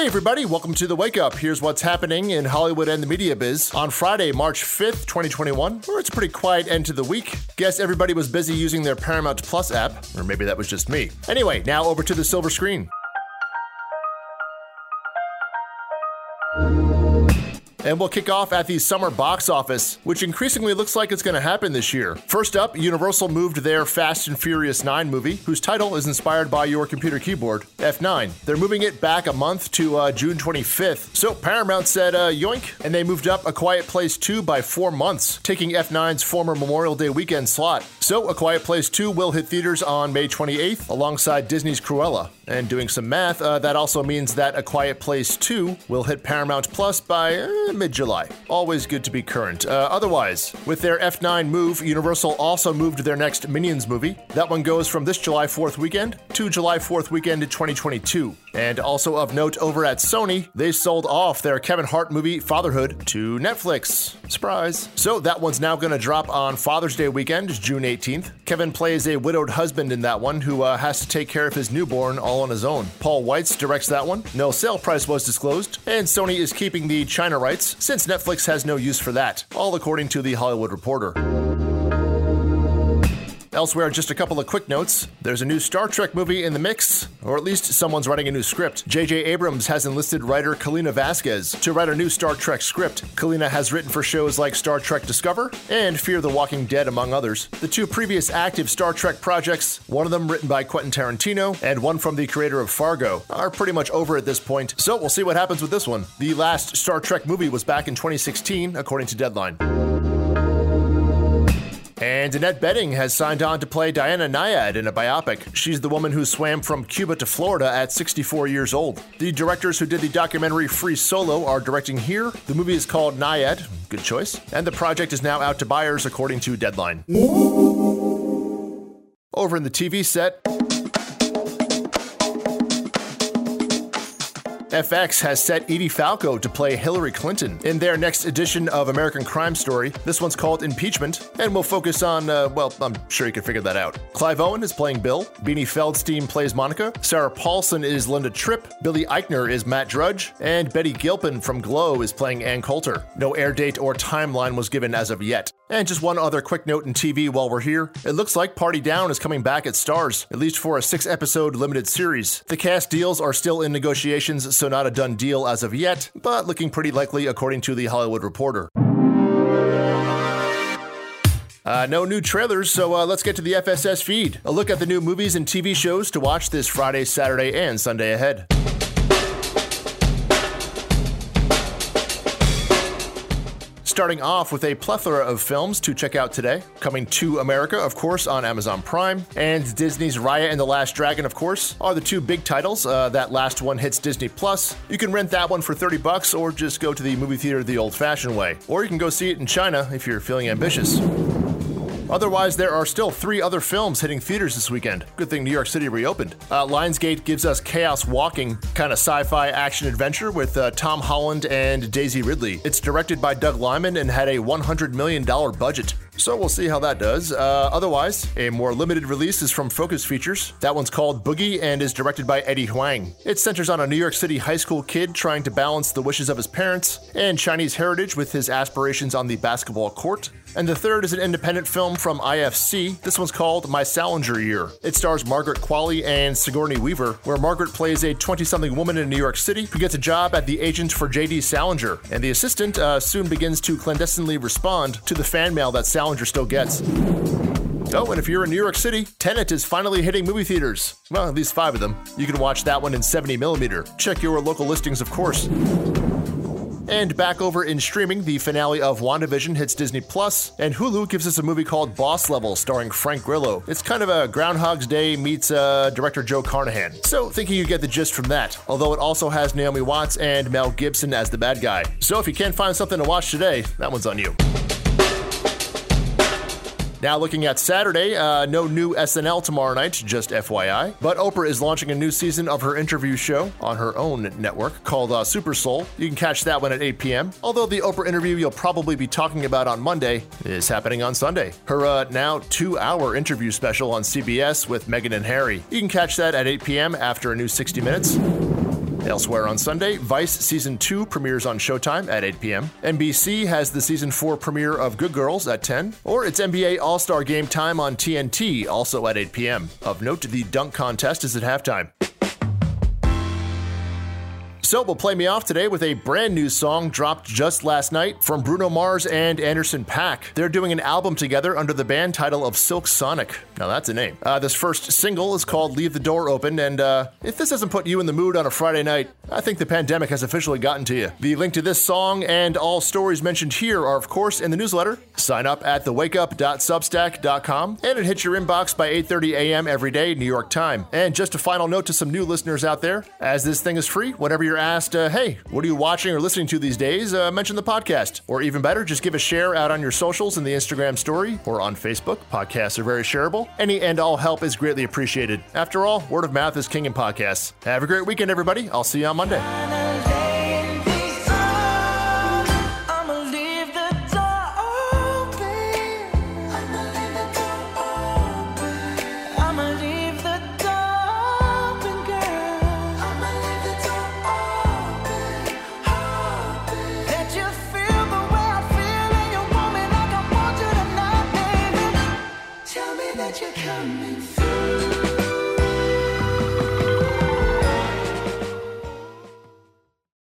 Hey, everybody, welcome to the Wake Up. Here's what's happening in Hollywood and the media biz. On Friday, March 5th, 2021, or it's a pretty quiet end to the week. Guess everybody was busy using their Paramount Plus app, or maybe that was just me. Anyway, now over to the silver screen. And we'll kick off at the summer box office, which increasingly looks like it's going to happen this year. First up, Universal moved their Fast and Furious 9 movie, whose title is inspired by your computer keyboard, F9. They're moving it back a month to uh, June 25th. So Paramount said, uh, yoink, and they moved up A Quiet Place 2 by four months, taking F9's former Memorial Day weekend slot. So A Quiet Place 2 will hit theaters on May 28th alongside Disney's Cruella. And doing some math, uh, that also means that A Quiet Place 2 will hit Paramount Plus by uh, mid July. Always good to be current. Uh, otherwise, with their F9 move, Universal also moved their next Minions movie. That one goes from this July 4th weekend to July 4th weekend in 2022. And also of note over at Sony, they sold off their Kevin Hart movie Fatherhood to Netflix. Surprise. So that one's now going to drop on Father's Day weekend, June 18th. Kevin plays a widowed husband in that one who uh, has to take care of his newborn all on his own. Paul Weitz directs that one. No sale price was disclosed, and Sony is keeping the China rights since Netflix has no use for that, all according to the Hollywood Reporter. Elsewhere, just a couple of quick notes. There's a new Star Trek movie in the mix, or at least someone's writing a new script. J.J. Abrams has enlisted writer Kalina Vasquez to write a new Star Trek script. Kalina has written for shows like Star Trek Discover and Fear the Walking Dead, among others. The two previous active Star Trek projects, one of them written by Quentin Tarantino and one from the creator of Fargo, are pretty much over at this point, so we'll see what happens with this one. The last Star Trek movie was back in 2016, according to Deadline. And Annette Bening has signed on to play Diana Nyad in a biopic. She's the woman who swam from Cuba to Florida at 64 years old. The directors who did the documentary Free Solo are directing here. The movie is called Nyad, good choice, and the project is now out to buyers according to Deadline. Over in the TV set, FX has set Edie Falco to play Hillary Clinton in their next edition of American Crime Story. This one's called Impeachment, and we'll focus on, uh, well, I'm sure you can figure that out. Clive Owen is playing Bill, Beanie Feldstein plays Monica, Sarah Paulson is Linda Tripp, Billy Eichner is Matt Drudge, and Betty Gilpin from Glow is playing Ann Coulter. No air date or timeline was given as of yet. And just one other quick note in TV while we're here. It looks like Party Down is coming back at Starz, at least for a six episode limited series. The cast deals are still in negotiations, so not a done deal as of yet, but looking pretty likely according to the Hollywood Reporter. Uh, no new trailers, so uh, let's get to the FSS feed. A look at the new movies and TV shows to watch this Friday, Saturday, and Sunday ahead. Starting off with a plethora of films to check out today. Coming to America, of course, on Amazon Prime, and Disney's Raya and the Last Dragon, of course, are the two big titles. Uh, that last one hits Disney Plus. You can rent that one for 30 bucks or just go to the movie theater the old fashioned way. Or you can go see it in China if you're feeling ambitious. Otherwise, there are still three other films hitting theaters this weekend. Good thing New York City reopened. Uh, Lionsgate gives us Chaos Walking, kind of sci fi action adventure with uh, Tom Holland and Daisy Ridley. It's directed by Doug Liman and had a $100 million budget. So we'll see how that does. Uh, otherwise, a more limited release is from Focus Features. That one's called Boogie and is directed by Eddie Huang. It centers on a New York City high school kid trying to balance the wishes of his parents and Chinese heritage with his aspirations on the basketball court. And the third is an independent film from IFC. This one's called My Salinger Year. It stars Margaret Qualley and Sigourney Weaver, where Margaret plays a 20 something woman in New York City who gets a job at the agent for J.D. Salinger. And the assistant uh, soon begins to clandestinely respond to the fan mail that Salinger still gets. Oh, and if you're in New York City, Tenet is finally hitting movie theaters. Well, at least five of them. You can watch that one in 70mm. Check your local listings, of course. And back over in streaming, the finale of WandaVision hits Disney Plus, and Hulu gives us a movie called Boss Level starring Frank Grillo. It's kind of a Groundhog's Day meets uh, director Joe Carnahan. So, thinking you get the gist from that, although it also has Naomi Watts and Mel Gibson as the bad guy. So, if you can't find something to watch today, that one's on you. Now, looking at Saturday, uh, no new SNL tomorrow night, just FYI. But Oprah is launching a new season of her interview show on her own network called uh, Super Soul. You can catch that one at 8 p.m. Although the Oprah interview you'll probably be talking about on Monday is happening on Sunday. Her uh, now two hour interview special on CBS with Meghan and Harry. You can catch that at 8 p.m. after a new 60 Minutes. Elsewhere on Sunday, Vice Season 2 premieres on Showtime at 8 p.m. NBC has the Season 4 premiere of Good Girls at 10, or it's NBA All Star Game Time on TNT, also at 8 p.m. Of note, the dunk contest is at halftime. So we'll play me off today with a brand new song dropped just last night from Bruno Mars and Anderson .Paak. They're doing an album together under the band title of Silk Sonic. Now that's a name. Uh, this first single is called Leave the Door Open, and uh, if this doesn't put you in the mood on a Friday night, I think the pandemic has officially gotten to you. The link to this song and all stories mentioned here are, of course, in the newsletter. Sign up at thewakeup.substack.com, and it hits your inbox by 8:30 a.m. every day, New York time. And just a final note to some new listeners out there: as this thing is free, whenever you're asked, uh, hey, what are you watching or listening to these days? Uh, mention the podcast. Or even better, just give a share out on your socials in the Instagram story or on Facebook. Podcasts are very shareable. Any and all help is greatly appreciated. After all, word of mouth is king in podcasts. Have a great weekend, everybody. I'll see you on Monday.